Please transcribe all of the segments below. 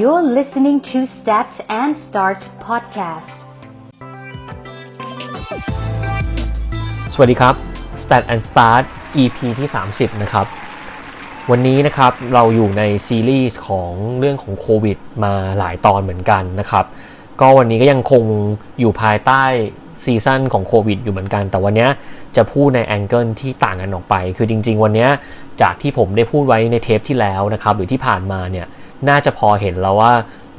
You're listening to Stats and Start podcast. สวัสดีครับ Stat and Start EP ที่ 30 นะครับ วันนี้นะครับเราอยู่ในซีรีส์ของเรื่องของโควิดมาหลายตอนเหมือนกันนะครับ ก็วันนี้ก็ยังคงอยู่ภายใต้ season ของโควิดอยู่เหมือนกัน แต่วันนี้จะพูดใน angle ที่ต่างกันออกไป คือจริง ๆ วันนี้จากที่ผมได้พูดไว้ในเทปที่แล้วนะครับหรือที่ผ่านมาเนี่ยน่าจะพอเห็นแล้วว่า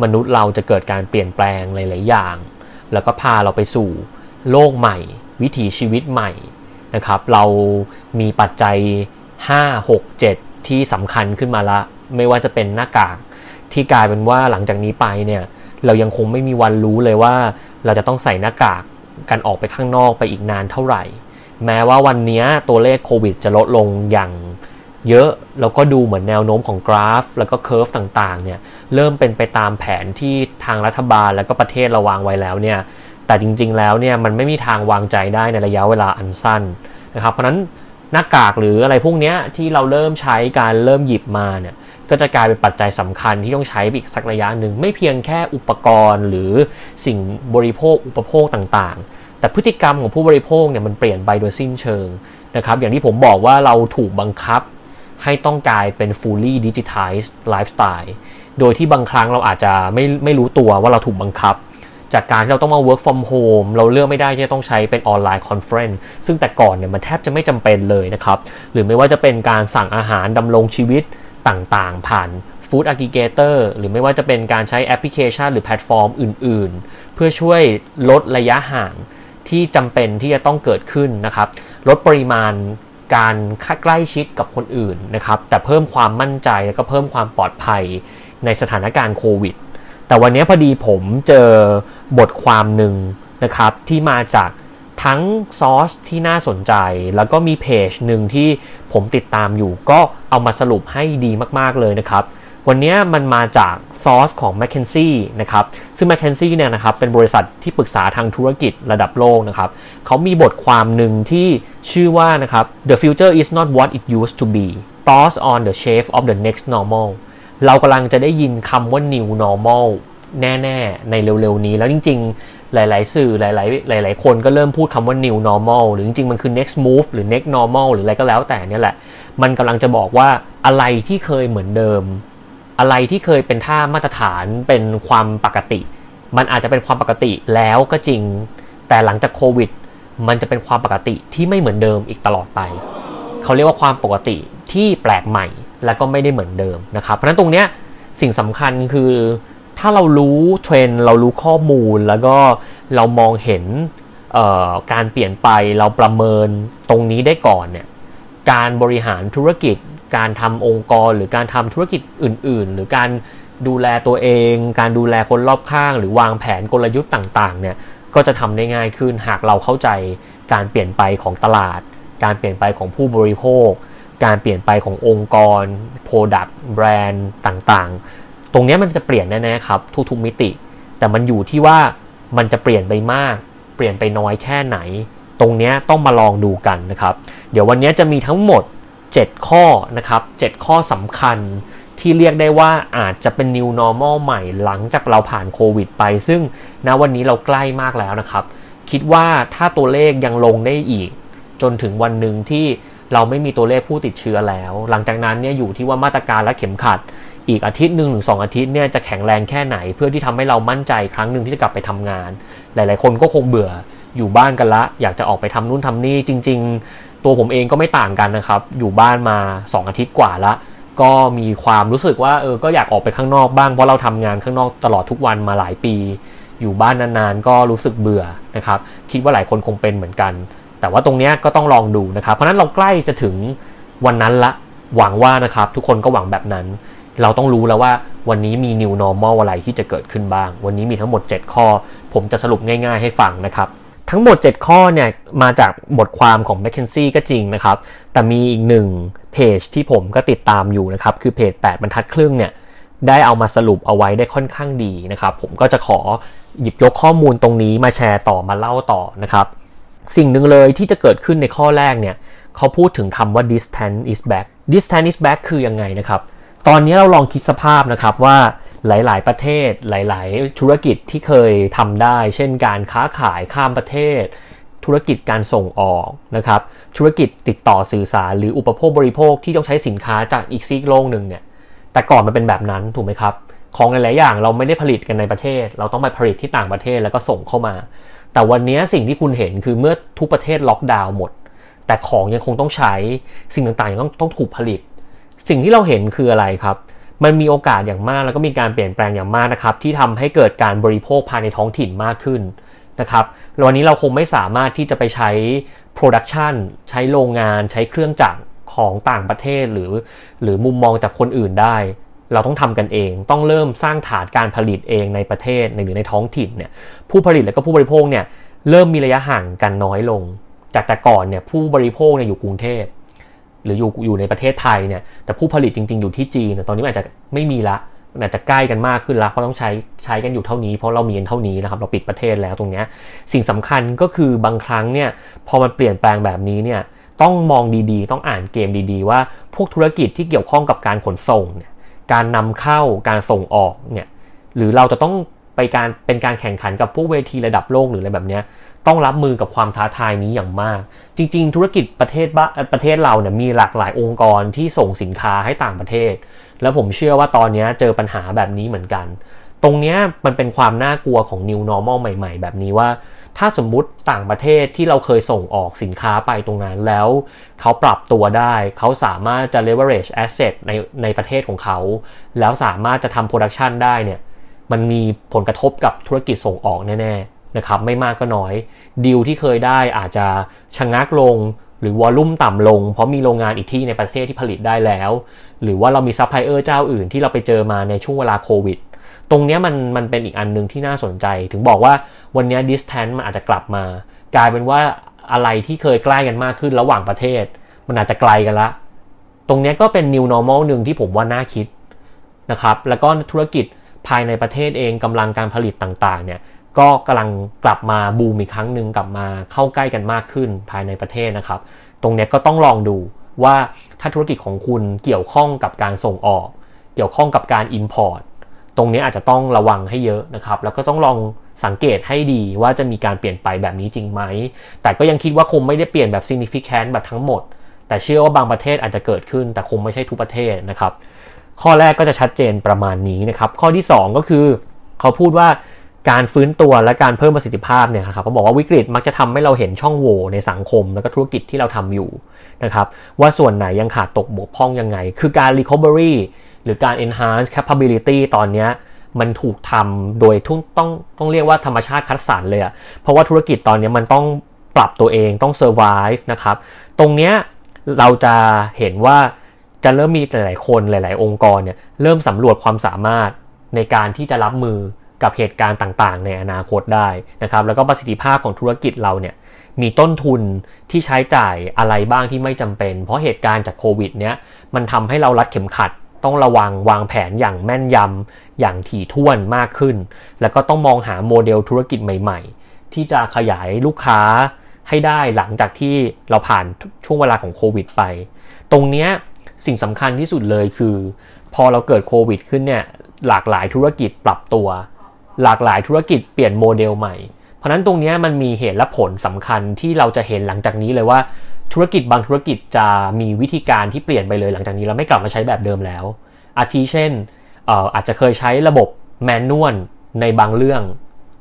มนุษย์เราจะเกิดการเปลี่ยนแปลงหลาย ๆ อย่าง แล้วก็พาเราไปสู่โลกใหม่ วิถีชีวิตใหม่นะครับ เรามีปัจจัย 5 6 7 ที่สำคัญขึ้นมาละ ไม่ว่าจะเป็นหน้ากากที่กลายเป็นว่าหลังจากนี้ไปเนี่ยเรายังคงไม่มีวันรู้เลยว่าเราจะต้องใส่หน้ากาก กันออกไปข้างนอกไปอีกนานเท่าไหร่ แม้ว่าวันนี้ตัวเลขโควิดจะลดลงอย่างเยอะแล้วก็ดูเหมือนแนวโน้มของกราฟ แล้วก็เคอร์ฟต่างๆเนี่ยเริ่มเป็นไปตามแผนที่ทางรัฐบาลแล้วก็ประเทศเราวางไว้แล้วเนี่ยแต่จริงๆแล้วเนี่ยมันไม่มีทางวางใจได้ในระยะเวลาอันสั้นนะครับเพราะนั้นหน้ากากหรืออะไรพวกนี้ที่เราเริ่มใช้การเริ่มหยิบมาเนี่ยก็จะกลายเป็นปัจจัยสำคัญที่ต้องใช้อีกสักระยะหนึ่งไม่เพียงแค่อุปกรณ์หรือสิ่งบริโภคอุปโภคต่างๆ แต่พฤติกรรมของผู้บริโภคเนี่ยมันเปลี่ยนไปโดยสิ้นเชิงนะครับอย่างที่ผมบอกว่าเราถูกบังคับให้ต้องกลายเป็น fully digitized lifestyle โดยที่บางครั้งเราอาจจะไม่ไม่รู้ตัวว่าเราถูกบังคับ จากการที่เราต้องมา work from home เราเลือกไม่ได้ที่จะต้องใช้เป็น online conference ซึ่งแต่ก่อนเนี่ยมันแทบจะไม่จำเป็นเลยนะครับ หรือไม่ว่าจะเป็นการสั่งอาหารดำรงชีวิตต่างๆ ผ่าน Food Aggregator หรือไม่ว่าจะเป็นการใช้แอปพลิเคชันหรือแพลตฟอร์มอื่นๆ เพื่อช่วยลดระยะห่าง ที่จำเป็นที่จะต้องเกิดขึ้นนะครับ ลดปริมาณการใกล้ชิดกับคนอื่นนะครับ แต่เพิ่มความมั่นใจแล้วก็เพิ่มความปลอดภัยในสถานการณ์โควิด แต่วันนี้พอดีผมเจอบทความหนึ่งนะครับ ที่มาจากทั้งซอสที่น่าสนใจ แล้วก็มีเพจหนึ่งที่ผมติดตามอยู่ ก็เอามาสรุปให้ดีมาก ๆ เลยนะครับ วันนี้มันมาจากซอสของ m c k เคนซี่นะครับ ซึ่ง m c k เคนซี่เนี่ยนะครับเป็นบริษัทที่ปรึกษาทางธุรกิจระดับโลกนะครับเขามีบทความหนึ่งที่ชื่อว่านะครับ The future is not what it used to be thoughts on the shape of the next normal เรากำลังจะได้ยินคำว่า new normal แน่ๆ ในเร็วๆ นี้ แล้วจริง ๆ หลาย ๆ สื่อหลายๆ หลาย ๆ คนก็เริ่มพูดคำว่า new normal หรือจริง ๆ มันคือ next move หรือ next normal หรืออะไรก็แล้วแต่เนี่ยแหละ มันกำลังจะบอกว่าอะไรที่เคยเหมือนเดิม อะไรที่เคยเป็นท่ามาตรฐานเป็นความปกติ มันอาจจะเป็นความปกติแล้วก็จริง แต่หลังจากโควิด มันจะเป็นความปกติที่ไม่เหมือนเดิมอีกตลอดไป เขาเรียกว่าความปกติที่แปลกใหม่และก็ไม่ได้เหมือนเดิมนะครับเพราะฉะนั้นตรงเนี้ยสิ่งสำคัญคือถ้าเรารู้เทรนเรารู้ข้อมูลแล้วก็เรามองเห็นการเปลี่ยนไปเราประเมินตรงนี้ได้ก่อนเนี่ยการบริหารธุรกิจ การทำองค์กรหรือการทำธุรกิจอื่น ๆ หรือการดูแลตัวเอง การดูแลคนรอบข้าง หรือวางแผนกลยุทธ์ต่างๆเนี่ยก็จะทำได้ง่ายขึ้นหากเราเข้าใจการเปลี่ยนไปของตลาด การเปลี่ยนไปของผู้บริโภค การเปลี่ยนไปขององค์กร Product แบรนด์ต่างๆ ตรงนี้มันจะเปลี่ยนแน่ๆครับทุกๆมิติ แต่มันอยู่ที่ว่ามันจะเปลี่ยนไปมาก เปลี่ยนไปน้อยแค่ไหน ตรงนี้ต้องมาลองดูกันนะครับ เดี๋ยววันนี้จะมีทั้งหมด 7 ข้อนะครับ 7 ข้อสำคัญที่เรียกได้ว่าอาจจะเป็น new normal ใหม่หลังจากเราผ่านโควิดไป ซึ่งณวันนี้เราใกล้มากแล้วนะครับ คิดว่าถ้าตัวเลขยังลงได้อีก จนถึงวันหนึ่งที่เราไม่มีตัวเลขผู้ติดเชื้อแล้ว หลังจากนั้นเนี่ยอยู่ที่ว่ามาตรการและเข็มขัด อีกอาทิตย์หนึ่งหรือสองอาทิตย์เนี่ยจะแข็งแรงแค่ไหน เพื่อที่ทำให้เรามั่นใจครั้งหนึ่งที่จะกลับไปทำงาน หลาย ๆ คนก็คงเบื่ออยู่บ้านกันละ อยากจะออกไปทำนู่นทำนี่จริง ๆ ตัวผมเองก็ไม่ต่างกันนะครับ อยู่บ้านมา 2 อาทิตย์กว่าละ ก็มีความรู้สึกว่าเออก็อยากออกไปข้างนอกบ้างเพราะเราทำงานข้างนอกตลอดทุกวันมาหลายปี อยู่บ้านนานๆ ก็รู้สึกเบื่อนะครับ คิดว่าหลายคนคงเป็นเหมือนกัน แต่ว่าตรงนี้ก็ต้องลองดูนะครับ เพราะนั้นเราใกล้จะถึงวันนั้นละหวังว่านะครับทุกคนก็หวังแบบนั้น เราต้องรู้แล้วว่าวันนี้มี new normal อะไรที่จะเกิดขึ้นบ้าง วันนี้มีทั้งหมด 7 ข้อ ผมจะสรุปง่าย ๆ ให้ฟังนะครับ ทั้งหมด 7 ข้อเนี่ยมาจากบทความของ m c k เคนซี่ก็จริงนะครับ แต่มีอีกหนึ่งเพจที่ผมก็ติดตามอยู่นะครับ คือเพจ 8 บรรทัดครึ่งเนี่ยได้เอามาสรุปเอาไว้ได้ค่อนข้างดีนะครับ ผมก็จะขอหยิบยกข้อมูลตรงนี้มาแชร์ต่อมาเล่าต่อนะครับ สิ่งหนึ่งเลยที่จะเกิดขึ้นในข้อแรกเนี่ยเขาพูดถึงคำว่า distance is back this tennis back คือยังไงนะครับ ตอนนี้เราลองคิดสภาพนะครับว่า หลาย ๆ ประเทศหลาย ๆ ธุรกิจที่เคยทำได้ เช่นการค้าขายข้ามประเทศ ธุรกิจการส่งออกนะครับ ธุรกิจติดต่อสื่อสารหรืออุปโภคบริโภคที่ต้องใช้สินค้าจากอีกซีกโลกหนึ่งเนี่ย แต่ก่อนมันเป็นแบบนั้นถูกไหมครับ ของหลาย ๆ อย่างเราไม่ได้ผลิตกันในประเทศ เราต้องไปผลิตที่ต่างประเทศแล้วก็ส่งเข้ามา แต่วันนี้สิ่งที่คุณเห็นคือเมื่อทุกประเทศล็อกดาวน์หมด แต่ของยังคงต้องใช้สิ่งต่าง ๆ ยังต้องต้องถูกผลิต สิ่งที่เราเห็นคืออะไรครับ มันมีโอกาสอย่างมากแล้วก็มีการเปลี่ยนแปลงอย่างมากนะครับที่ทำให้เกิดการบริโภคภายในท้องถิ่นมากขึ้นนะครับวันนี้เราคงไม่สามารถที่จะไปใช้ production ใช้โรงงานใช้เครื่องจักรของต่างประเทศหรือ หรือมุมมองจากคนอื่นได้ เราต้องทำกันเอง ต้องเริ่มสร้างฐานการผลิตเองในประเทศในหรือในท้องถิ่นเนี่ยผู้ผลิตและก็ผู้บริโภคเนี่ยเริ่มมีระยะห่างกันน้อยลง จากแต่ก่อนเนี่ยผู้บริโภคเนี่ยอยู่กรุงเทพ หรืออยู่อยู่ในประเทศไทยเนี่ยแต่ผู้ผลิตจริง ๆ อยู่ที่จีนแต่ตอนนี้อาจจะไม่มีละอาจจะใกล้กันมากขึ้นละเพราะต้องใช้ใช้กันอยู่เท่านี้ เพราะเรามีกันเท่านี้นะครับเราปิดประเทศแล้วตรงนี้สิ่งสำคัญก็คือบางครั้งเนี่ยพอมันเปลี่ยนแปลงแบบนี้เนี่ยต้องมองดีๆ ต้องอ่านเกมดีๆ ว่าพวกธุรกิจที่เกี่ยวข้องกับการขนส่งเนี่ยการนำเข้าการส่งออกเนี่ยหรือเราจะต้องไปการเป็นการแข่งขันกับพวกเวทีระดับโลกหรืออะไรแบบนี้ ต้องรับมือกับความท้าทายนี้อย่างมาก จริง ๆ ธุรกิจประเทศบ้าประเทศเราเนี่ยมีหลากหลายองค์กรที่ส่งสินค้าให้ต่างประเทศ แล้วผมเชื่อว่าตอนนี้เจอปัญหาแบบนี้เหมือนกัน ตรงนี้มันเป็นความน่ากลัวของ new normal ใหม่ ๆ แบบนี้ว่า ถ้าสมมุติต่างประเทศที่เราเคยส่งออกสินค้าไปตรงนั้นแล้ว เขาปรับตัวได้ เขาสามารถจะ leverage asset ในในประเทศของเขา แล้วสามารถจะทำ production ได้เนี่ยมันมีผลกระทบกับธุรกิจส่งออกแน่ๆ นะครับไม่มากก็น้อยดีลที่เคยได้อาจจะชะงักลง หรือ volume ต่ำลง เพราะมีโรงงานอีกที่ในประเทศที่ผลิตได้แล้ว หรือว่าเรามีซัพพลายเออร์เจ้าอื่นที่เราไปเจอมาในช่วงเวลาโควิดตรงนี้มันมันเป็นอีกอันหนึ่งที่น่าสนใจ ถึงบอกว่าวันนี้ distance มันอาจจะกลับมา กลายเป็นว่าอะไรที่เคยใกล้กันมากขึ้นระหว่างประเทศ มันอาจจะไกลกันละ ตรงนี้ก็เป็น new normal หนึ่งที่ผมว่าน่าคิดนะครับ แล้วก็ธุรกิจภายในประเทศเองกำลังการผลิตต่างๆเนี่ย ก็กำลังกลับมาบูมอีกครั้งหนึ่งกลับมาเข้าใกล้กันมากขึ้นภายในประเทศนะครับ ตรงนี้ก็ต้องลองดูว่าถ้าธุรกิจของคุณเกี่ยวข้องกับการส่งออก เกี่ยวข้องกับการ Import ตรงนี้อาจจะต้องระวังให้เยอะนะครับ แล้วก็ต้องลองสังเกตให้ดีว่าจะมีการเปลี่ยนไปแบบนี้จริงไหม แต่ก็ยังคิดว่าคงไม่ได้เปลี่ยนแบบ significant แบบทั้งหมด แต่เชื่อว่าบางประเทศอาจจะเกิดขึ้น แต่คงไม่ใช่ทุกประเทศนะครับ ข้อแรกก็จะชัดเจนประมาณนี้นะครับ ข้อที่ 2 ก็คือ เขาพูดว่า การฟื้นตัวและการเพิ่มประสิทธิภาพเนี่ยครับเขาบอกว่าวิกฤตมักจะทำให้เราเห็นช่องโหว่ในสังคม แล้วก็ธุรกิจที่เราทำอยู่นะครับว่าส่วนไหนยังขาดตกบกพร่องยังไง คือการ recovery หรือการ enhance capability ตอนนี้มันถูกทำโดยทุต้องต้องเรียกว่าธรรมชาติคัดสรรเลยอะเพราะว่าธุรกิจตอนนี้มันต้องปรับตัวเองต้อง survive นะครับตรงเนี้ยเราจะเห็นว่าจะเริ่มมีหลาย ๆ คนหลาย ๆ องค์กรเนี่ยเริ่มสำรวจความสามารถในการที่จะรับมือ กับเหตุการณ์ต่างๆ ในอนาคตได้นะครับ แล้วก็ประสิทธิภาพของธุรกิจเราเนี่ยมีต้นทุนที่ใช้จ่ายอะไรบ้างที่ไม่จำเป็น เพราะเหตุการณ์จากโควิดเนี้ยมันทำให้เรารัดเข็มขัด ต้องระวังวางแผนอย่างแม่นยำอย่างถี่ถ้วนมากขึ้น แล้วก็ต้องมองหาโมเดลธุรกิจใหม่ๆ ที่จะขยายลูกค้าให้ได้หลังจากที่เราผ่านช่วงเวลาของโควิดไป ตรงเนี้ยสิ่งสำคัญที่สุดเลยคือ พอเราเกิดโควิดขึ้นเนี่ยหลากหลายธุรกิจปรับตัว หลากหลายธุรกิจเปลี่ยนโมเดลใหม่ เพราะนั้นตรงนี้มันมีเหตุและผลสำคัญที่เราจะเห็นหลังจากนี้เลยว่าธุรกิจบางธุรกิจจะมีวิธีการที่เปลี่ยนไปเลยหลังจากนี้เราไม่กลับมาใช้แบบเดิมแล้ว อาทิเช่นอาจจะเคยใช้ระบบ manual ในบางเรื่อง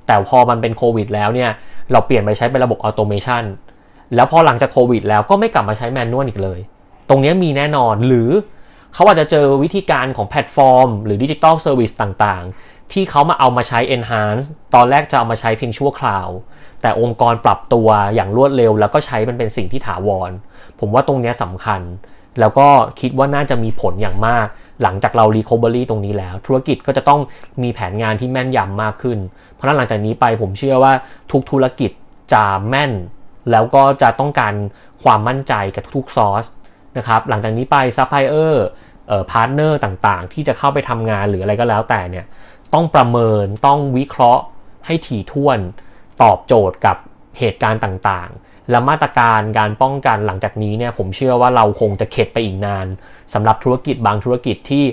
แต่พอมันเป็นโควิดแล้วเนี่ยเราเปลี่ยนไปใช้เป็นระบบ automation แล้วพอหลังจากโควิดแล้วก็ไม่กลับมาใช้ manual อีกเลย ตรงนี้มีแน่นอนหรือเขาอาจจะเจอวิธีการของแพลตฟอร์ม หรือ digital service ต่าง ที่เขามาเอามาใช้ Enhance ตอนแรกจะเอามาใช้เพียงชั่วคราว แต่องค์กรปรับตัวอย่างรวดเร็ว แล้วก็ใช้มันเป็นสิ่งที่ถาวร ผมว่าตรงนี้สำคัญ แล้วก็คิดว่าน่าจะมีผลอย่างมาก หลังจากเรา Recovery ตรงนี้แล้ว ธุรกิจก็จะต้องมีแผนงานที่แม่นยำมากขึ้น เพราะนั้นหลังจากนี้ไปผมเชื่อว่าทุกธุรกิจจะแม่น แล้วก็จะต้องการความมั่นใจกับทุกซอสนะครับ หลังจากนี้ไป supplier partner ต่างๆ ที่จะเข้าไปทำงานหรืออะไรก็แล้วแต่เนี่ย ต้องประเมินต้องวิเคราะห์ให้ถี่ถ้วนตอบโจทย์กับเหตุการณ์ต่างๆ และมาตรการการป้องกันหลังจากนี้เนี่ยผมเชื่อว่าเราคงจะเข็ดไปอีกนานสำหรับธุรกิจบางธุรกิจที่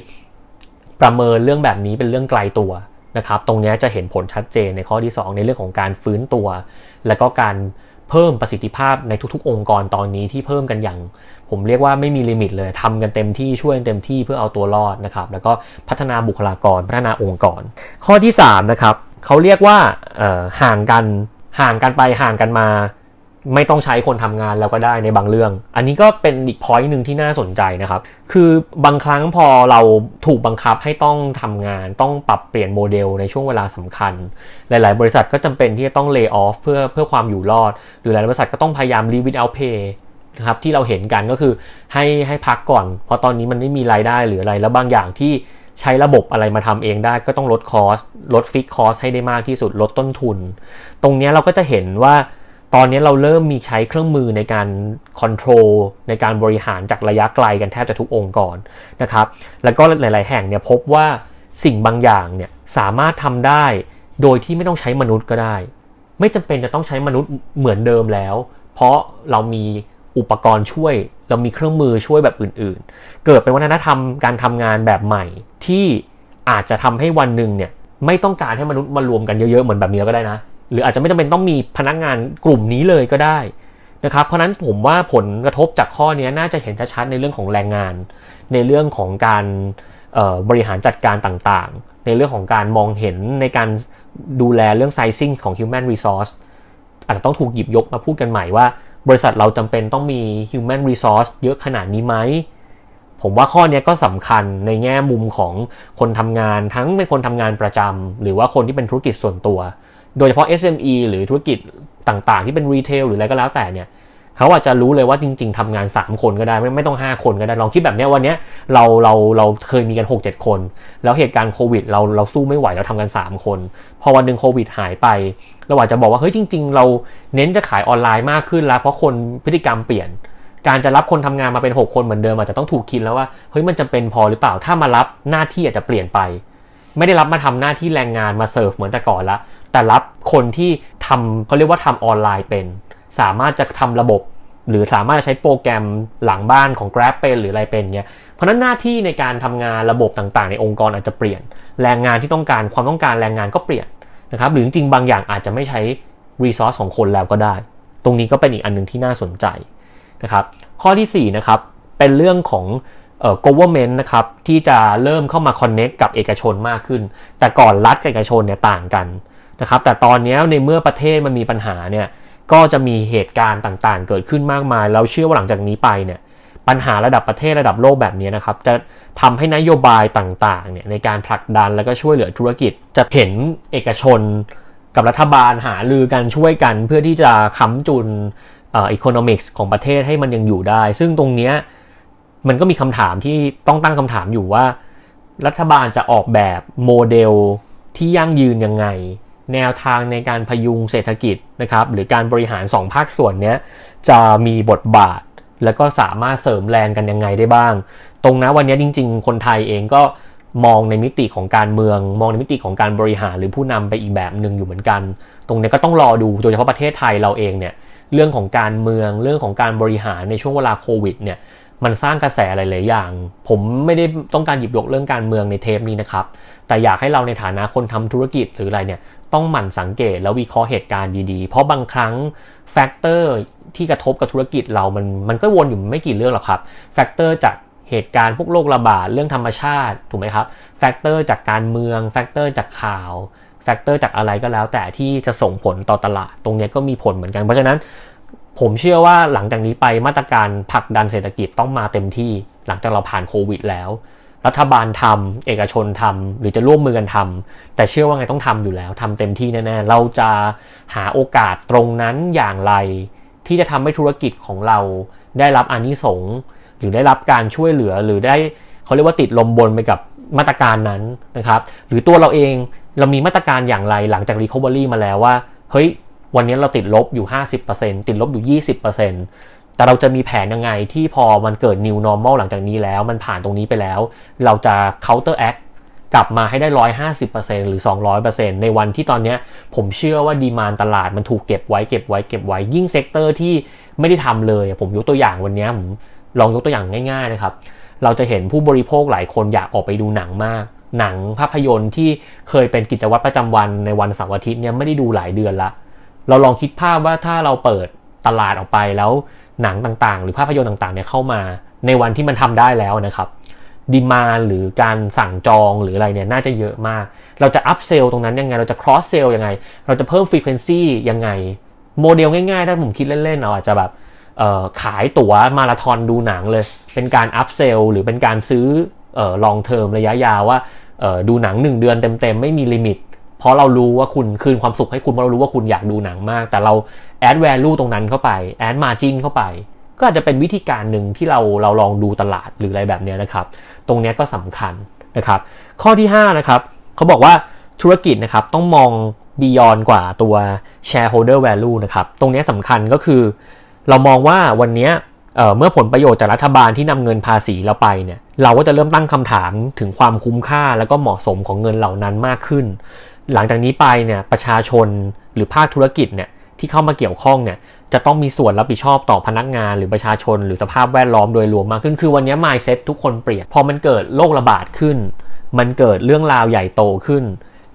ประเมินเรื่องแบบนี้เป็นเรื่องไกลตัวนะครับ ตรงนี้จะเห็นผลชัดเจนในข้อที่ 2 ในเรื่องของการฟื้นตัว และก็การ เพิ่มประสิทธิภาพในทุก ๆ องค์กรตอนนี้ที่เพิ่มกันอย่าง ผมเรียกว่าไม่มีลิมิตเลยทำกันเต็มที่ช่วยเต็มที่เพื่อเอาตัวรอดนะครับ แล้วก็พัฒนาบุคลากรพัฒนาองค์กร ข้อที่3นะครับเขาเรียกว่าห่างกันห่างกันไปห่างกันมา ไม่ต้องใช้คนทำงานแล้วก็ได้ในบางเรื่อง อันนี้ก็เป็นอีก point หนึ่งที่น่าสนใจนะครับ คือบางครั้งพอเราถูกบังคับให้ต้องทำงาน ต้องปรับเปลี่ยนโมเดลในช่วงเวลาสำคัญ หลาย ๆ บริษัทก็จำเป็นที่จะต้อง lay off เพื่อเพื่อความอยู่รอด หรือหลายบริษัทก็ต้องพยายาม leave without pay นะครับที่เราเห็นกันก็คือให้ให้พักก่อน เพราะตอนนี้มันไม่มีรายได้หรืออะไรแล้วบางอย่างที่ใช้ระบบอะไรมาทำเองได้ก็ต้องลด cost ลด fixed cost ให้ได้มากที่สุดลดต้นทุน ตรงนี้เราก็จะเห็นว่า ตอนนี้เราเริ่มมีใช้เครื่องมือในการ control ในการบริหารจากระยะไกลกันแทบจะทุกองค์กรนะครับ แล้วก็หลาย ๆ แห่งเนี่ยพบว่าสิ่งบางอย่างเนี่ยสามารถทำได้โดยที่ไม่ต้องใช้มนุษย์ก็ได้ ไม่จำเป็นจะต้องใช้มนุษย์เหมือนเดิมแล้ว เพราะเรามีอุปกรณ์ช่วย เรามีเครื่องมือช่วยแบบอื่น ๆ เกิดเป็นวัฒนธรรมการทำงานแบบใหม่ ที่อาจจะทำให้วันหนึ่งเนี่ยไม่ต้องการให้มนุษย์มารวมกันเยอะ ๆ เหมือนแบบนี้ก็ได้นะ หรืออาจจะไม่จำเป็นต้องมีพนักงานกลุ่มนี้เลยก็ได้นะครับ เพราะนั้นผมว่าผลกระทบจากข้อนี้น่าจะเห็นชัดๆในเรื่องของแรงงาน ในเรื่องของการบริหารจัดการต่างๆ ในเรื่องของการมองเห็นในการดูแลเรื่อง sizing ของ human resource อาจจะต้องถูกหยิบยกมาพูดกันใหม่ว่า บริษัทเราจำเป็นต้องมี human resource เยอะขนาดนี้ไหม ผมว่าข้อนี้ก็สำคัญในแง่มุมของคนทำงานทั้งเป็นคนทำงานประจำหรือว่าคนที่เป็นธุรกิจส่วนตัว โดยเฉพาะ SME หรือธุรกิจต่างๆ ที่เป็นรีเทลหรืออะไรก็แล้วแต่เนี่ยเขาอาจจะรู้เลยว่าจริง ๆทำงาน 3 คนก็ได้ไม่ไม่ต้อง 5 คนก็ได้ลองคิดแบบนี้วันนี้เราเราเราเคยมีกัน 6-7 คน แล้วเหตุการณ์โควิดเราเราสู้ไม่ไหวเราทำกัน 3 คน พอวันหนึ่งโควิดหายไป เราอาจจะบอกว่าเฮ้ยจริง ๆ เราเน้นจะขายออนไลน์มากขึ้นแล้ว เพราะคนพฤติกรรมเปลี่ยน การจะรับคนทำงานมาเป็น 6 คนเหมือนเดิมอาจจะต้องถูกคิดแล้วว่าเฮ้ยมันจะเป็นพอหรือเปล่าถ้ามารับหน้าที่อาจจะเปลี่ยนไป ไม่ได้รับมาทำหน้าที่แรงงานมาเสิร์ฟเหมือนแต่ก่อนละ แต่รับคนที่ทำเขาเรียกว่าทำออนไลน์เป็น สามารถจะทำระบบ หรือสามารถใช้โปรแกรมหลังบ้านของ Grab เป็นหรืออะไรเป็นเงี้ยเพราะนั้นหน้าที่ในการทำงานระบบต่างๆ ในองค์กรอาจจะเปลี่ยน แรงงานที่ต้องการความต้องการแรงงานก็เปลี่ยนนะครับหรือจริงๆบางอย่างอาจจะไม่ใช้รีซอสของคนแล้วก็ได้ ตรงนี้ก็เป็นอีกอันนึงที่น่าสนใจนะครับข้อที่4นะครับเป็นเรื่องของเอ่อ government นะครับที่จะเริ่มเข้ามา connect กับเอกชนมากขึ้น แต่ก่อนรัฐกับเอกชนเนี่ยต่างกัน นะครับแต่ตอนนี้ในเมื่อประเทศมันมีปัญหาเนี่ยก็จะมีเหตุการณ์ต่างๆ เกิดขึ้นมากมาย เราเชื่อว่าหลังจากนี้ไปเนี่ยปัญหาระดับประเทศระดับโลกแบบนี้นะครับ จะทำให้นโยบายต่างๆเนี่ยในการผลักดันแล้วก็ช่วยเหลือธุรกิจ จะเห็นเอกชนกับรัฐบาลหาลือกันช่วยกันเพื่อที่จะค้ำจุนอีโคโนมิกส์ของประเทศให้มันยังอยู่ได้ ซึ่งตรงนี้มันก็มีคำถามที่ต้องตั้งคำถามอยู่ว่า รัฐบาลจะออกแบบโมเดลที่ยั่งยืนยังไง แนวทางในการพยุงเศรษฐกิจนะครับหรือการบริหาร 2 ภาคส่วนนี้จะมีบทบาท แล้วก็สามารถเสริมแรงกันยังไงได้บ้าง ตรงนั้นวันนี้จริง ๆ คนไทยเองก็มองในมิติของการเมือง มองในมิติของการบริหารหรือผู้นำไปอีกแบบหนึ่งอยู่เหมือนกัน ตรงนี้ก็ต้องรอดูโดยเฉพาะประเทศไทยเราเองเนี่ยเรื่องของการเมืองเรื่องของการบริหารในช่วงเวลาโควิดเนี่ยมันสร้างกระแสหลาย ๆ อย่าง ผมไม่ได้ต้องการหยิบยกเรื่องการเมืองในเทปนี้นะครับ แต่อยากให้เราในฐานะคนทำธุรกิจหรืออะไรเนี่ย ต้องหมั่นสังเกตแล้ววิเคราะห์เหตุการณ์ดีๆ เพราะบางครั้ง factor ที่กระทบกับธุรกิจเรามันมันก็วนอยู่ไม่กี่เรื่องหรอกครับ factor จากเหตุการณ์พวกโรคระบาดเรื่องธรรมชาติถูกไหมครับ factor จากการเมือง factor จากข่าว factor จากอะไรก็แล้ว แต่ที่จะส่งผลต่อตลาดตรงนี้ก็มีผลเหมือนกันเพราะฉะนั้นผมเชื่อว่าหลังจากนี้ไปมาตรการผลักดันเศรษฐกิจต้องมาเต็มที่หลังจากเราผ่านโควิดแล้ว รัฐบาลทำเอกชนทำหรือจะร่วมมือกันทำแต่เชื่อว่าไงต้องทำอยู่แล้วทำเต็มที่แน่ๆเราจะหาโอกาสตรงนั้นอย่างไร ที่จะทำให้ธุรกิจของเราได้รับอานิสงส์หรือได้รับการช่วยเหลือหรือได้เขาเรียกว่าติดลมบนไปกับมาตรการนั้นนะครับ หรือตัวเราเองเรามีมาตรการอย่างไรหลังจาก recovery มาแล้วว่า เฮ้ย วันนี้เราติดลบอยู่ 50%ติดลบอยู่ 20% แต่เราจะมีแผนยังไงที่พอมันเกิด new normal หลังจากนี้แล้ว มันผ่านตรงนี้ไปแล้ว เราจะ counteract กลับมาให้ได้150%หรือ200%ในวันที่ตอนนี้ผมเชื่อว่า demand ตลาดมันถูกเก็บไว้เก็บไว้เก็บไว้ยิ่ง sector ที่ไม่ได้ทำเลย ผมยกตัวอย่างวันนี้ผมลองยกตัวอย่างง่ายๆนะครับ เราจะเห็นผู้บริโภคหลายคนอยากออกไปดูหนังมาก หนังภาพยนตร์ที่เคยเป็นกิจวัตรประจำวันในวันเสาร์อาทิตย์เนี่ยไม่ได้ดูหลายเดือนละ เราลองคิดภาพว่าถ้าเราเปิด ตลาดออกไปแล้วหนังต่างๆ หรือภาพยนตร์ต่างๆเนี่ยเข้ามาในวันที่มันทำได้แล้วนะครับ demand หรือการสั่งจองหรืออะไรเนี่ยน่าจะเยอะมาก เราจะ upsell ตรงนั้นยังไง เราจะ cross-sell ยังไง เราจะเพิ่ม frequency ยังไง โมเดลง่ายๆ ถ้าผมคิดเล่นๆ เราอาจจะแบบขายตั๋วมาราธอนดูหนังเลย เป็นการ upsell หรือเป็นการซื้อ long term ระยะยาวว่าดูหนัง 1 เดือนเต็มๆ ไม่มี limit เพราะเรารู้ว่าคุณคืนความสุขให้คุณเพราะเรารู้ว่าคุณอยากดูหนังมาก แต่เรา add value ตรงนั้นเข้าไป add margin เข้าไป ก็อาจจะเป็นวิธีการหนึ่งที่เราเราลองดูตลาดหรืออะไรแบบนี้นะครับ ตรงนี้ก็สำคัญนะครับ ข้อที่5นะครับเขาบอกว่าธุรกิจนะครับต้องมอง beyond กว่าตัว shareholder value นะครับ ตรงนี้สำคัญก็คือ เรามองว่าวันนี้เมื่อผลประโยชน์จากรัฐบาลที่นำเงินภาษีเราไปเนี่ย เราก็จะเริ่มตั้งคำถามถึงความคุ้มค่าแล้วก็เหมาะสมของเงินเหล่านั้นมากขึ้น หลังจากนี้ไปเนี่ยประชาชนหรือภาคธุรกิจเนี่ย ที่เข้ามาเกี่ยวข้องเนี่ยจะต้องมีส่วนรับผิดชอบต่อพนักงานหรือประชาชน หรือสภาพแวดล้อมโดยรวมมากขึ้นคือวันนี้ mindset ทุกคนเปลี่ยน พอมันเกิดโรคระบาดขึ้น มันเกิดเรื่องราวใหญ่โตขึ้น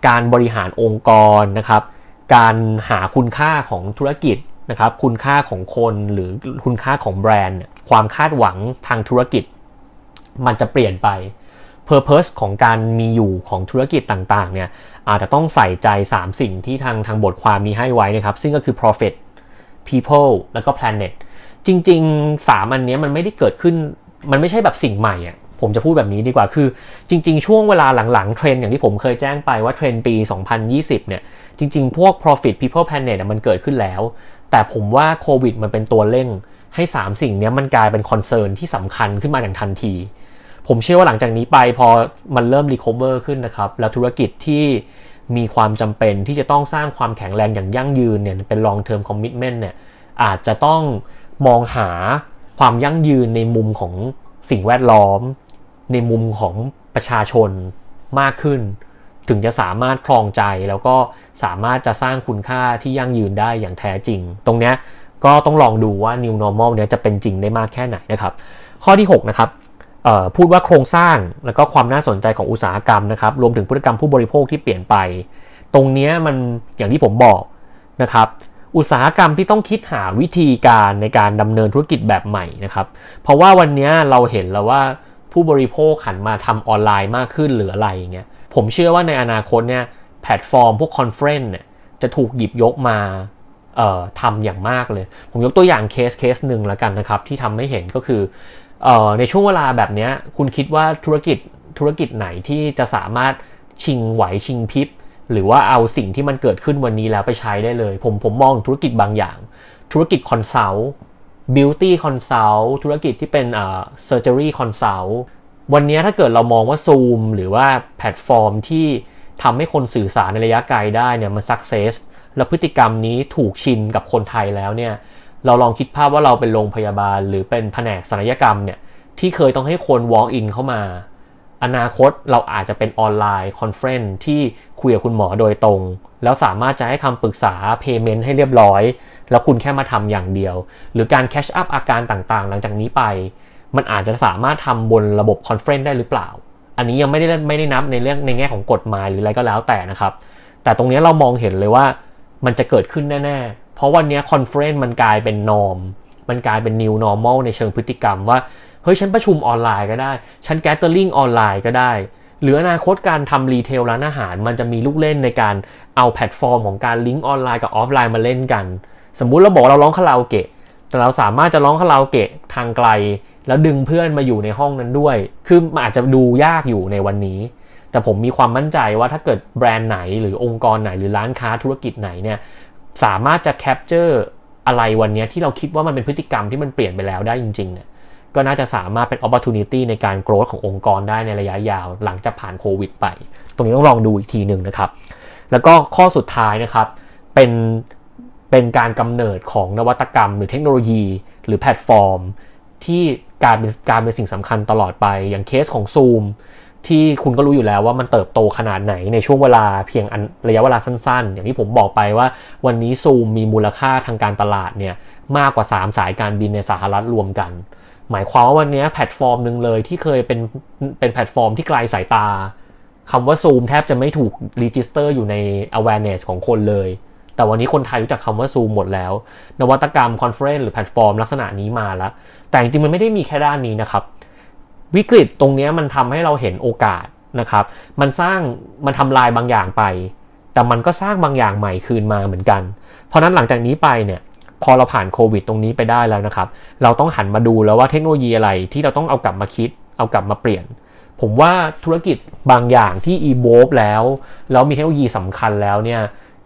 การบริหารองค์กรนะครับ การหาคุณค่าของธุรกิจนะครับ คุณค่าของคนหรือคุณค่าของแบรนด์ ความคาดหวังทางธุรกิจ มันจะเปลี่ยนไป Purpose ของการมีอยู่ของธุรกิจต่างๆเนี่ยอาจจะต้องใส่ใจ 3 สิ่งที่ทางทางบทความนี้ให้ไว้นะครับ ซึ่งก็คือ profit people แล้วก็ planet จริง ๆ 3 อันนี้มันไม่ได้เกิดขึ้น มันไม่ใช่แบบสิ่งใหม่อะผมจะพูดแบบนี้ดีกว่า คือจริง ๆ ช่วงเวลาหลัง ๆ เทรนอย่างที่ผมเคยแจ้งไปว่าเทรนปี 2020 เนี่ย จริง ๆ พวก profit people planet มันเกิดขึ้นแล้ว แต่ผมว่าโควิดมันเป็นตัวเร่ง ให้ 3 สิ่งนี้มันกลายเป็น concern ที่สำคัญขึ้นมาอย่างทันที ผมเชื่อว่าหลังจากนี้ไปพอมันเริ่ม recover ขึ้นนะครับ แล้วธุรกิจที่มีความจำเป็นที่จะต้องสร้างความแข็งแรงอย่างยั่งยืนเนี่ยเป็น long term commitment เนี่ยอาจจะต้องมองหาความยั่งยืนในมุมของสิ่งแวดล้อม ในมุมของประชาชนมากขึ้น ถึงจะสามารถครองใจแล้วก็สามารถจะสร้างคุณค่าที่ยั่งยืนได้อย่างแท้จริง ตรงนี้ก็ต้องลองดูว่า new normal เนี้ยจะเป็นจริงได้มากแค่ไหนนะครับ ข้อที่ 6 นะครับ พูดว่าโครงสร้างแล้วก็ความน่าสนใจของอุตสาหกรรมนะครับ รวมถึงพฤติกรรมผู้บริโภคที่เปลี่ยนไป ตรงนี้มันอย่างที่ผมบอกนะครับ อุตสาหกรรมที่ต้องคิดหาวิธีการในการดำเนินธุรกิจแบบใหม่นะครับ เพราะว่าวันนี้เราเห็นแล้วว่าผู้บริโภคหันมาทำออนไลน์มากขึ้นหรืออะไรเงี้ยผมเชื่อว่าในอนาคตเนี่ยแพลตฟอร์มพวก conference เนี่ยจะถูกหยิบยกมาเอ่อทำอย่างมากเลย ผมยกตัวอย่างเคสเคสหนึ่งแล้วกันนะครับ ที่ทำให้เห็นก็คือ ในช่วงเวลาแบบนี้คุณคิดว่าธุรกิจธุรกิจไหนที่จะสามารถชิงไหวชิงพริบหรือว่าเอาสิ่งที่มันเกิดขึ้นวันนี้แล้วไปใช้ได้เลย ผมผมมองธุรกิจบางอย่าง ธุรกิจ consult beauty consult ธุรกิจที่เป็นเอ่อ surgery consult วันนี้ถ้าเกิดเรามองว่าซูมหรือว่าแพลตฟอร์มที่ทำให้คนสื่อสารในระยะไกลได้เนี่ยมัน success แล้วพฤติกรรมนี้ถูกชินกับคนไทยแล้วเนี่ย เราลองคิดภาพว่าเราเป็นโรงพยาบาล หรือเป็นแผนกศัลยกรรมเนี่ยที่เคยต้องให้คน walk in เข้ามา อนาคตเราอาจจะเป็นออนไลน์ conference ที่คุยกับคุณหมอโดยตรง แล้วสามารถจะให้คำปรึกษา payment ให้เรียบร้อย แล้วคุณแค่มาทำอย่างเดียว หรือการ catch up อาการต่างๆ หลังจากนี้ไป มันอาจจะสามารถทำบนระบบ conference ได้หรือเปล่า อันนี้ยังไม่ได้ไม่ได้นับในเรื่องในแง่ของกฎหมายหรืออะไรก็แล้วแต่นะครับ แต่ตรงนี้เรามองเห็นเลยว่ามันจะเกิดขึ้นแน่ๆ เพราะวันนี้ conference มันกลายเป็น normมันกลายเป็น new normal ในเชิงพฤติกรรมว่า เฮ้ย ฉันประชุมออนไลน์ก็ได้ ฉัน gathering ออนไลน์ก็ได้ หรืออนาคตการทำ retail ร้านอาหาร มันจะมีลูกเล่นในการเอาแพลตฟอร์มของการลิงก์ออนไลน์กับออฟไลน์มาเล่นกัน สมมุติเราบอกเราร้องคาราโอเกะแต่เราสามารถจะร้องคาราโอเกะทางไกล แล้วดึงเพื่อนมาอยู่ในห้องนั้นด้วย คือมันอาจจะดูยากอยู่ในวันนี้ แต่ผมมีความมั่นใจว่าถ้าเกิดแบรนด์ไหนหรือองค์กรไหนหรือร้านค้าธุรกิจไหนเนี่ย สามารถจะ capture อะไรวันนี้ที่เราคิดว่ามันเป็นพฤติกรรมที่มันเปลี่ยนไปแล้วได้จริงๆเนี่ยก็น่าจะสามารถเป็น opportunity ในการ growth ขององค์กรได้ในระยะยาว หลังจากผ่านโควิดไป ตรงนี้ต้องลองดูอีกทีหนึ่งนะครับ แล้วก็ข้อสุดท้ายนะครับเป็นเป็นการกำเนิดของนวัตกรรม หรือเทคโนโลยี หรือแพลตฟอร์ม ที่การเป็นการเป็นสิ่งสำคัญตลอดไปอย่างเคสของ Zoom ที่คุณก็รู้อยู่แล้วว่ามันเติบโตขนาดไหนในช่วงเวลาเพียงระยะเวลาสั้นๆ อย่างที่ผมบอกไปว่าวันนี้ Zoom มีมูลค่าทางการตลาดเนี่ยมากกว่า 3 สายการบินในสหรัฐรวมกัน หมายความว่าวันนี้แพลตฟอร์มหนึ่งเลยที่เคยเป็นเป็นแพลตฟอร์มที่ไกลสายตาคำว่า Zoom แทบจะไม่ถูก register อยู่ใน awareness ของคนเลย แต่วันนี้คนไทยรู้จักคำว่า Zoom หมดแล้ว นวัตกรรม conference หรือแพลตฟอร์มลักษณะนี้มาแล้ว แต่จริงๆมันไม่ได้มีแค่ด้านนี้นะครับ วิกฤตตรงนี้มันทำให้เราเห็นโอกาสนะครับ มันสร้างมันทำลายบางอย่างไป แต่มันก็สร้างบางอย่างใหม่คืนมาเหมือนกัน เพราะนั้นหลังจากนี้ไปเนี่ยพอเราผ่านโควิดตรงนี้ไปได้แล้วนะครับ เราต้องหันมาดูแล้วว่าเทคโนโลยีอะไรที่เราต้องเอากลับมาคิด เอากลับมาเปลี่ยน ผมว่าธุรกิจบางอย่างที่ evolve แล้ว แล้วมีเทคโนโลยีสำคัญแล้วเนี่ย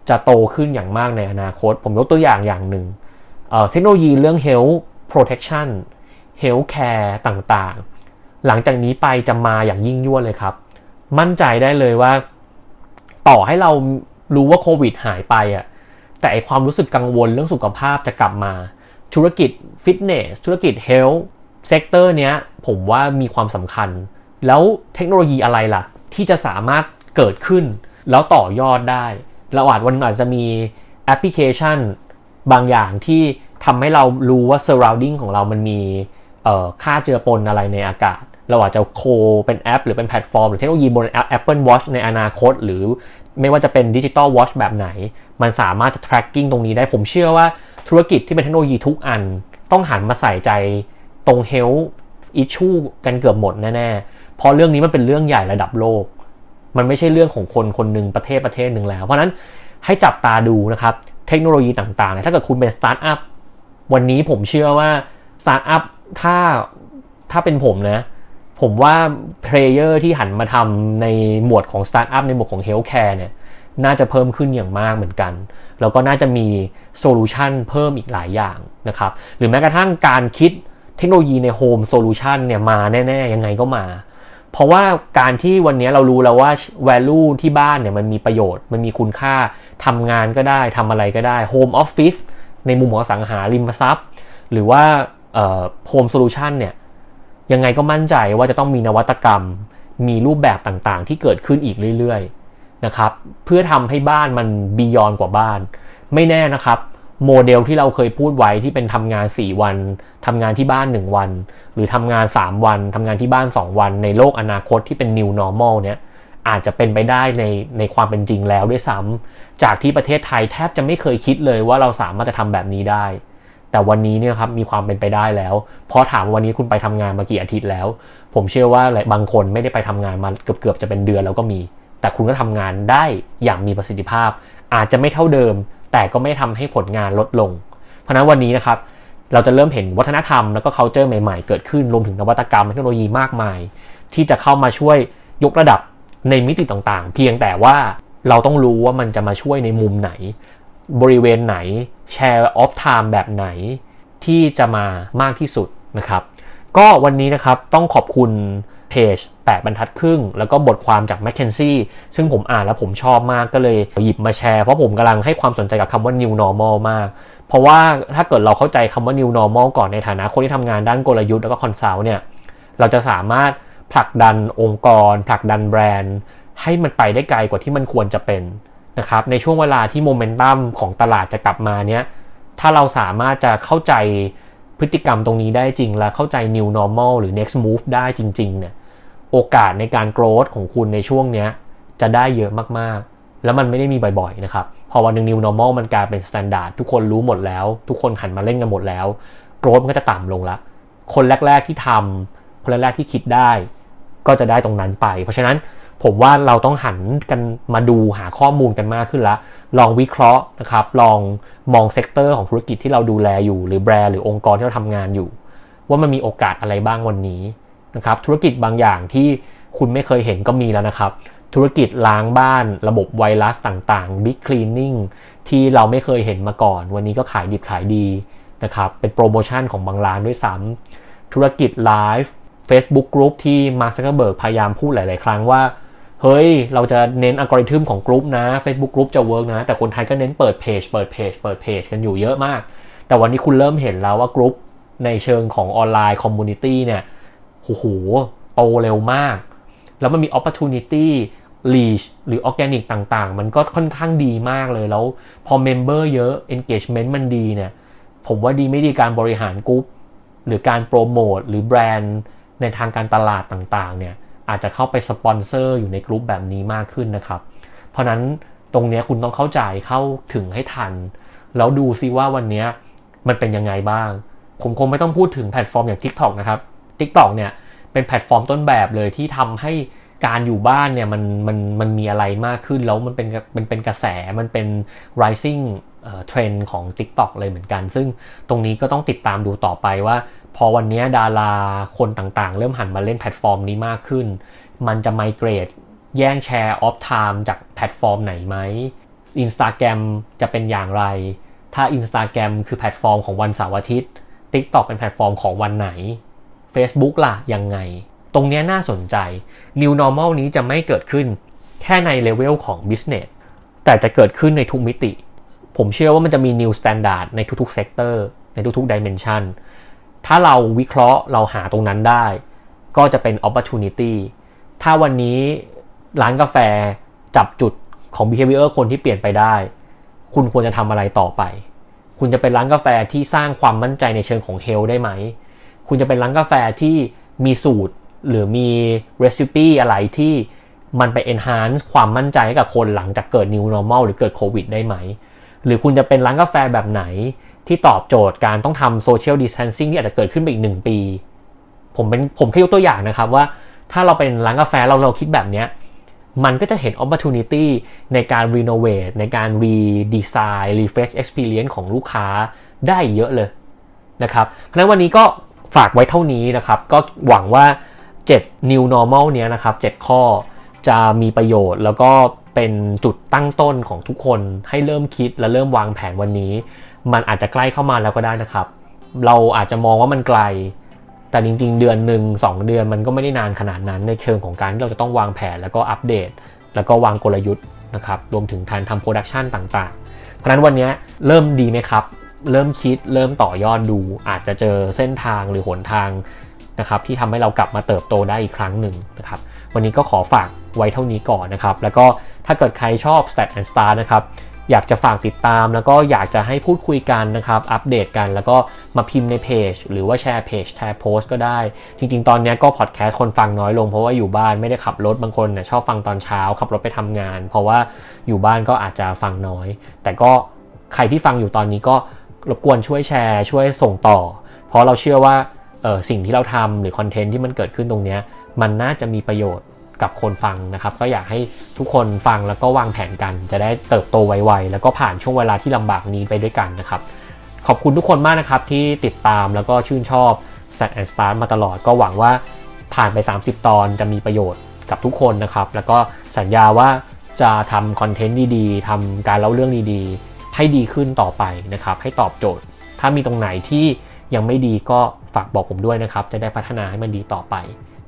จะโตขึ้นอย่างมากในอนาคต ผมยกตัวอย่างอย่างหนึ่งเเทคโนโลยีเรื่อง health protection health care ต่างๆ หลังจากนี้ไปจะมาอย่างยิ่งยวดเลยครับ มั่นใจได้เลยว่า ต่อให้เรารู้ว่าโควิดหายไปอะ่ะแต่ความรู้สึกกังวลเรื่องสุขภาพจะกลับมา ธุรกิจฟิตเนสธุรกิจ health sector เนี้ยผมว่ามีความสำคัญ แล้วเทคโนโลยีอะไรล่ะ ที่จะสามารถเกิดขึ้น แล้วต่อยอดได้เราอาจวันอาจจะมีแอปพลิเคชัน บางอย่างที่ทำให้เรารู้ว่า surrounding ของเรามันมีค่าเจือปนอะไรในอากาศ เราอาจจะโคเป็นแอป หรือเป็นแพลตฟอร์ม หรือเทคโนโลยีบน Apple Watch ในอนาคต หรือไม่ว่าจะเป็น digital watch แบบไหน มันสามารถจะ tracking ตรงนี้ได้ผมเชื่อว่าธุรกิจที่เป็นเทคโนโลยีทุกอัน ต้องหันมาใส่ใจตรง health issue กันเกือบหมดแน่ๆเพราะเรื่องนี้มันเป็นเรื่องใหญ่ระดับโลก มันไม่ใช่เรื่องของคนคนหนึ่งประเทศประเทศหนึ่งแล้ว เพราะนั้นให้จับตาดูนะครับเทคโนโลยีต่างๆ ถ้าเกิดคุณเป็นสตาร์ทอัพวันนี้ผมเชื่อว่าสตาร์ทอัพถ้าถ้าเป็นผมนะ ผมว่า player ที่หันมาทำในหมวดของสตาร์ทอัพในหมวดของ healthcare เนี่ยน่าจะเพิ่มขึ้นอย่างมากเหมือนกัน แล้วก็น่าจะมี solution เพิ่มอีกหลายอย่างนะครับ หรือแม้กระทั่งการคิดเทคโนโลยีใน home solution เนี่ยมาแน่ ๆ ยังไงก็มา เพราะว่าการที่วันนี้เรารู้แล้วว่า value ที่บ้านเนี่ยมันมีประโยชน์ มันมีคุณค่าทำงานก็ได้ทำอะไรก็ได้ home office ในมุมของอสังหาริมทรัพย์ หรือว่า home solution เนี่ย ยังไงก็มั่นใจว่าจะต้องมีนวัตกรรม มีรูปแบบต่างๆ ที่เกิดขึ้นอีกเรื่อยๆนะครับเพื่อทำให้บ้านมัน beyond กว่าบ้าน ไม่แน่นะครับโมเดลที่เราเคยพูดไว้ที่เป็นทำงาน 4 วันทำงานที่บ้าน 1 วัน หรือทำงาน 3 วันทำงานที่บ้าน 2 วัน ในโลกอนาคตที่เป็น new normal เนี่ยอาจจะเป็นไปได้ในในความเป็นจริงแล้วด้วยซ้ำจากที่ประเทศไทยแทบจะไม่เคยคิดเลยว่าเราสามารถจะทำแบบนี้ได้ แต่วันนี้เนี่ยครับมีความเป็นไปได้แล้ว เพราะถามวันนี้คุณไปทำงานมากี่อาทิตย์แล้ว ผมเชื่อว่าบางคนไม่ได้ไปทำงานมาเกือบๆจะเป็นเดือนแล้วก็มี แต่คุณก็ทำงานได้อย่างมีประสิทธิภาพ อาจจะไม่เท่าเดิม แต่ก็ไม่ทำให้ผลงานลดลง เพราะนั้นวันนี้นะครับเราจะเริ่มเห็นวัฒนธรรมแล้วก็ culture ใหม่ ๆ เกิดขึ้นรวมถึงนวัตกรรมเทคโนโลยีมากมาย ที่จะเข้ามาช่วยยกระดับในมิติต่างๆ เพียงแต่ว่าเราต้องรู้ว่ามันจะมาช่วยในมุมไหน บริเวณไหนแชร์ออฟไทม์แบบไหนที่จะมามากที่สุดนะครับ ก็วันนี้นะครับต้องขอบคุณเพจแปบรรทัดครึ่ง แล้วก็บทความจาก m c k เคนซี่ซึ่งผมอ่านแล้วผมชอบมากก็เลยหยิบมาแชร์ เพราะผมกำลังให้ความสนใจกับคำว่า new normal มาก เพราะว่าถ้าเกิดเราเข้าใจคำว่า new normal ก่อนในฐานะคนที่ทำงานด้านกลยุทธ์แล้วก็ consult เนี่ย เราจะสามารถผลักดันองค์กร ผลักดันแบรนด์ ให้มันไปได้ไกลกว่าที่มันควรจะเป็น นะครับในช่วงเวลาที่โมเมนตัมของตลาดจะกลับมาเนี้ยถ้าเราสามารถจะเข้าใจพฤติกรรมตรงนี้ได้จริงและเข้าใจ new normal หรือ next move ได้จริงๆเนี่ยโอกาสในการ growth ของคุณในช่วงเนี้ยจะได้เยอะมากๆ แล้วมันไม่ได้มีบ่อยๆนะครับ พอวันหนึ่ง new normal มันกลายเป็น standard ทุกคนรู้หมดแล้ว ทุกคนหันมาเล่นกันหมดแล้ว growth มันก็จะต่ำลงละ คนแรก ๆที่ทำคนแรกๆที่คิดได้ ก็จะได้ตรงนั้นไป เพราะฉะนั้น ผมว่าเราต้องหันกันมาดูหาข้อมูลกันมากขึ้นละลองวิเคราะห์นะครับ ลองมอง sector ของธุรกิจที่เราดูแลอยู่ หรือแบรนด์หรือองค์กรที่เราทำงานอยู่ ว่ามันมีโอกาสอะไรบ้างวันนี้นะครับ ธุรกิจบางอย่างที่คุณไม่เคยเห็นก็มีแล้วนะครับ ธุรกิจล้างบ้านระบบไวรัสต่างๆ Big Cleaning ที่เราไม่เคยเห็นมาก่อน วันนี้ก็ขายดิบขายดีนะครับ เป็นโปรโมชั่นของบางร้านด้วยซ้ำธุรกิจไลฟ์ Facebook Group ที่มาร์คซักเกอร์เบิร์กพยายามพูดหลาย ๆ ครั้งว่า เฮ้ย เราจะเน้นอัลกอริทึมของกลุ่มนะ Facebook กลุ่มจะ work นะ แต่คนไทยก็เน้นเปิดเพจ เปิดเพจ เปิดเพจกันอยู่เยอะมาก แต่วันนี้คุณเริ่มเห็นแล้วว่ากลุ่มในเชิงของออนไลน์ community เนี่ยโอ้โห โตเร็วมาก แล้วมันมี opportunity reach หรือ organic ต่างๆ มันก็ค่อนข้างดีมากเลยแล้ว พอ member เยอะ engagement มันดีเนี่ย ผมว่าดีไม่ดีการบริหารกลุ่มหรือการโปรโมทหรือแบรนด์ในทางการตลาดต่างๆ เนี่ย อาจจะเข้าไปสปอนเซอร์อยู่ในกลุ่มแบบนี้มากขึ้นนะครับ เพราะนั้นตรงนี้คุณต้องเข้าใจเข้าถึงให้ทัน แล้วดูซิว่าวันนี้มันเป็นยังไงบ้าง ผมคงไม่ต้องพูดถึงแพลตฟอร์มอย่าง TikTok นะครับ TikTok เนี่ยเป็นแพลตฟอร์มต้นแบบเลยที่ทำให้การอยู่บ้านเนี่ยมันมันมันมีอะไรมากขึ้นแล้วมันเป็นมันเป็นกระแสมันเป็น rising เทรนด์ของ TikTok เลยเหมือนกัน ซึ่งตรงนี้ก็ต้องติดตามดูต่อไปว่า พอวันนี้ดาราคนต่างๆ เริ่มหันมาเล่นแพลตฟอร์มนี้มากขึ้น มันจะ migrate แย่ง share of time จากแพลตฟอร์มไหนไหม Instagram จะเป็นอย่างไร ถ้า Instagram คือแพลตฟอร์มของวันเสาร์อาทิตย์ TikTok เป็นแพลตฟอร์มของวันไหน Facebook ล่ะยังไง ตรงนี้น่าสนใจ New Normal นี้จะไม่เกิดขึ้นแค่ในเลเวลของ Business แต่จะเกิดขึ้นในทุกมิติ ผมเชื่อว่ามันจะมี New Standard ในทุกๆ Sector ในทุกๆ Dimension ถ้าเราวิเคราะห์เราหาตรงนั้นได้ ก็จะเป็น Opportunity ถ้าวันนี้ร้านกาแฟจับจุดของ behavior คนที่เปลี่ยนไปได้ คุณควรจะทำอะไรต่อไป คุณจะเป็นร้านกาแฟที่สร้างความมั่นใจในเชิงของ health ได้ไหม คุณจะเป็นร้านกาแฟที่มีสูตรหรือมี recipe อะไรที่มันไป enhance ความมั่นใจให้กับคนหลังจากเกิด new normal หรือเกิดโควิดได้ไหม หรือคุณจะเป็นร้านกาแฟแบบไหน ที่ตอบโจทย์การต้องทำ social distancing ที่อาจจะเกิดขึ้นไปอีกหนึ่งปี ผมเป็นผมแค่ยกตัวอย่างนะครับว่าถ้าเราเป็นร้านกาแฟเราเราคิดแบบเนี้ยมันก็จะเห็น opportunity ในการ renovate ในการ redesign refresh experience ของลูกค้าได้เยอะเลยนะครับเพราะฉะนั้นวันนี้ก็ฝากไว้เท่านี้นะครับ ก็หวังว่า 7 new normal เนี้ยนะครับ 7 ข้อจะมีประโยชน์แล้วก็เป็นจุดตั้งต้นของทุกคนให้เริ่มคิดและเริ่มวางแผนวันนี้ มันอาจจะใกล้เข้ามาแล้วก็ได้นะครับ เราอาจจะมองว่ามันไกล แต่จริง ๆ เดือนหนึ่งสองเดือนมันก็ไม่ได้นานขนาดนั้นในเชิงของการที่เราจะต้องวางแผนแล้วก็อัปเดต แล้วก็วางกลยุทธ์นะครับรวมถึงการทำ production ต่างๆ เพราะฉะนั้นวันนี้เริ่มดีไหมครับ เริ่มคิดเริ่มต่อยอดดู อาจจะเจอเส้นทางหรือหนทางนะครับที่ทำให้เรากลับมาเติบโตได้อีกครั้งหนึ่งนะครับวันนี้ก็ขอฝากไว้เท่านี้ก่อนนะครับ แล้วก็ถ้าเกิดใครชอบ Stat and Star นะครับ อยากจะฝากติดตามแล้วก็อยากจะให้พูดคุยกันนะครับ อัปเดตกัน แล้วก็มาพิมพ์ในเพจ หรือว่าแชร์เพจแชร์โพสก็ได้ จริง ๆ ตอนนี้ก็พอดแคสต์คนฟังน้อยลงเพราะว่าอยู่บ้านไม่ได้ขับรถบางคนเนี่ยชอบฟังตอนเช้าขับรถไปทำงาน เพราะว่าอยู่บ้านก็อาจจะฟังน้อย แต่ก็ใครที่ฟังอยู่ตอนนี้ก็รบกวนช่วยแชร์ช่วยส่งต่อ เพราะเราเชื่อว่าสิ่งที่เราทำหรือคอนเทนต์ที่มันเกิดขึ้นตรงนี้มันน่าจะมีประโยชน์ กับคนฟังนะครับ ก็อยากให้ทุกคนฟังแล้วก็วางแผนกัน จะได้เติบโตไวๆแล้วก็ผ่านช่วงเวลาที่ลำบากนี้ไปด้วยกันนะครับ ขอบคุณทุกคนมากนะครับที่ติดตามแล้วก็ชื่นชอบ Set and Start มาตลอดก็หวังว่าผ่านไป 30 ตอนจะมีประโยชน์กับทุกคนนะครับ แล้วก็สัญญาว่าจะทำคอนเทนต์ดีๆทำการเล่าเรื่องดีๆ ให้ดีขึ้นต่อไปนะครับ ให้ตอบโจทย์ ถ้ามีตรงไหนที่ยังไม่ดีก็ฝากบอกผมด้วยนะครับ จะได้พัฒนาให้มันดีต่อไป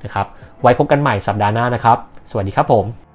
นะครับ ไว้พบกันใหม่สัปดาห์หน้านะครับ สวัสดีครับผม